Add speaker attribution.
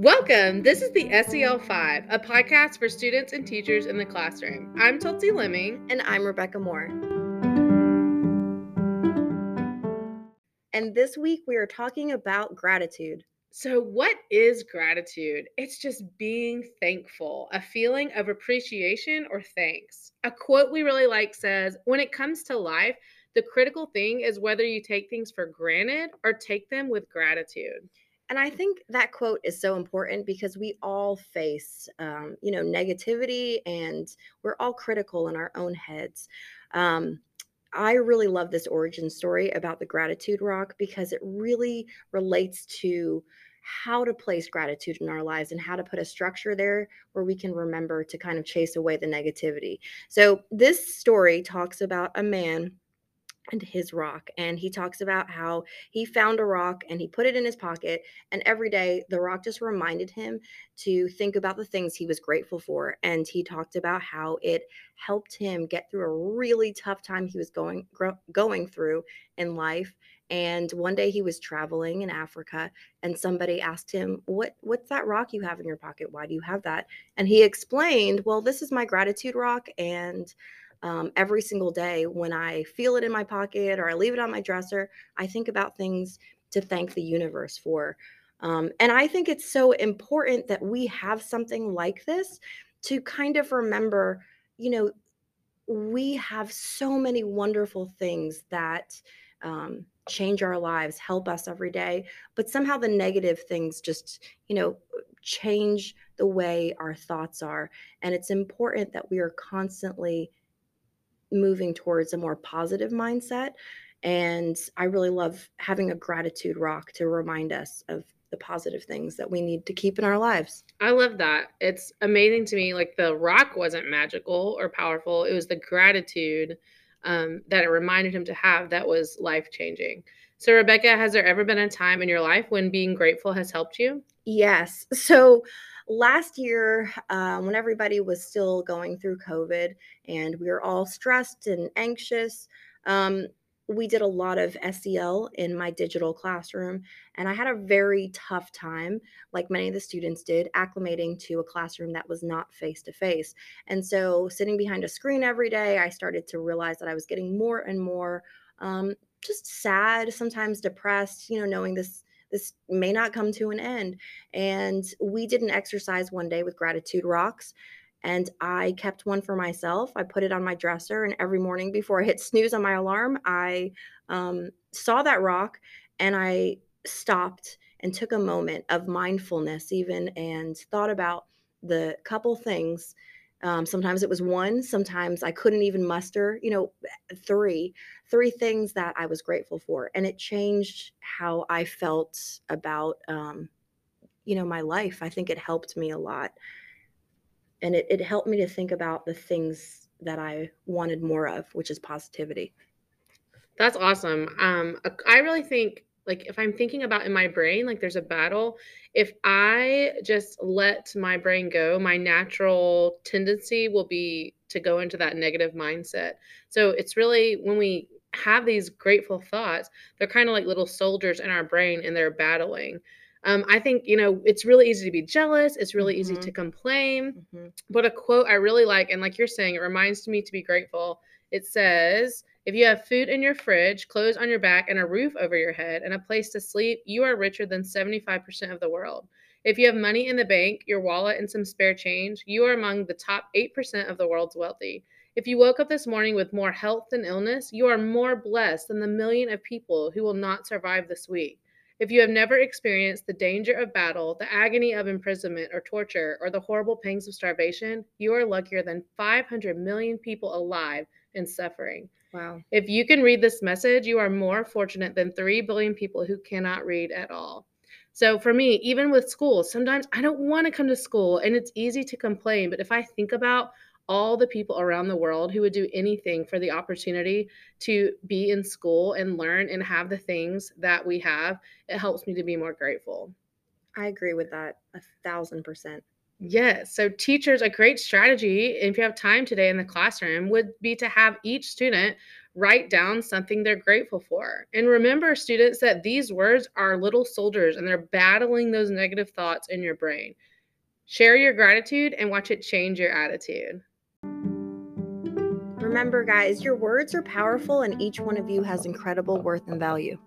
Speaker 1: Welcome. This is the SEL 5, a podcast for students and teachers in the classroom. I'm Chelsea Leming.
Speaker 2: And I'm Rebecca Moore. And this week we are talking about gratitude.
Speaker 1: So, what is gratitude? It's just being thankful, a feeling of appreciation or thanks. A quote we really like says When it comes to life, the critical thing is whether you take things for granted or take them with gratitude.
Speaker 2: And I think that quote is so important because we all face, um, you know, negativity and we're all critical in our own heads. Um, I really love this origin story about the gratitude rock because it really relates to how to place gratitude in our lives and how to put a structure there where we can remember to kind of chase away the negativity. So, this story talks about a man and his rock. And he talks about how he found a rock and he put it in his pocket. And every day, the rock just reminded him to think about the things he was grateful for. And he talked about how it helped him get through a really tough time he was going going through in life. And one day he was traveling in Africa, and somebody asked him, "What what's that rock you have in your pocket? Why do you have that?" And he explained, "Well, this is my gratitude rock, and." Um, every single day when I feel it in my pocket or I leave it on my dresser, I think about things to thank the universe for. Um, and I think it's so important that we have something like this to kind of remember, you know, we have so many wonderful things that um, change our lives, help us every day, but somehow the negative things just, you know, change the way our thoughts are. And it's important that we are constantly moving towards a more positive mindset. And I really love having a gratitude rock to remind us of the positive things that we need to keep in our lives.
Speaker 1: I love that. It's amazing to me. Like the rock wasn't magical or powerful, it was the gratitude um, that it reminded him to have that was life changing. So, Rebecca, has there ever been a time in your life when being grateful has helped you?
Speaker 2: Yes. So, last year, uh, when everybody was still going through COVID and we were all stressed and anxious, um, we did a lot of SEL in my digital classroom, and I had a very tough time, like many of the students did, acclimating to a classroom that was not face to face. And so, sitting behind a screen every day, I started to realize that I was getting more and more um, just sad, sometimes depressed, you know, knowing this this may not come to an end. And we did an exercise one day with gratitude rocks. And I kept one for myself. I put it on my dresser, and every morning before I hit snooze on my alarm, I um, saw that rock and I stopped and took a moment of mindfulness, even and thought about the couple things um, sometimes it was one, sometimes I couldn't even muster, you know, three, three things that I was grateful for. And it changed how I felt about, um, you know, my life. I think it helped me a lot. And it, it helped me to think about the things that I wanted more of, which is positivity.
Speaker 1: That's awesome. Um, I really think like if i'm thinking about in my brain like there's a battle if i just let my brain go my natural tendency will be to go into that negative mindset so it's really when we have these grateful thoughts they're kind of like little soldiers in our brain and they're battling um, I think, you know, it's really easy to be jealous. It's really mm-hmm. easy to complain. Mm-hmm. But a quote I really like, and like you're saying, it reminds me to be grateful. It says, if you have food in your fridge, clothes on your back, and a roof over your head, and a place to sleep, you are richer than 75% of the world. If you have money in the bank, your wallet, and some spare change, you are among the top 8% of the world's wealthy. If you woke up this morning with more health than illness, you are more blessed than the million of people who will not survive this week. If you have never experienced the danger of battle, the agony of imprisonment or torture, or the horrible pangs of starvation, you are luckier than 500 million people alive and suffering.
Speaker 2: Wow.
Speaker 1: If you can read this message, you are more fortunate than 3 billion people who cannot read at all. So for me, even with school, sometimes I don't want to come to school and it's easy to complain. But if I think about all the people around the world who would do anything for the opportunity to be in school and learn and have the things that we have, it helps me to be more grateful.
Speaker 2: I agree with that a thousand percent.
Speaker 1: Yes. So, teachers, a great strategy, if you have time today in the classroom, would be to have each student write down something they're grateful for. And remember, students, that these words are little soldiers and they're battling those negative thoughts in your brain. Share your gratitude and watch it change your attitude.
Speaker 2: Remember, guys, your words are powerful and each one of you has incredible worth and value.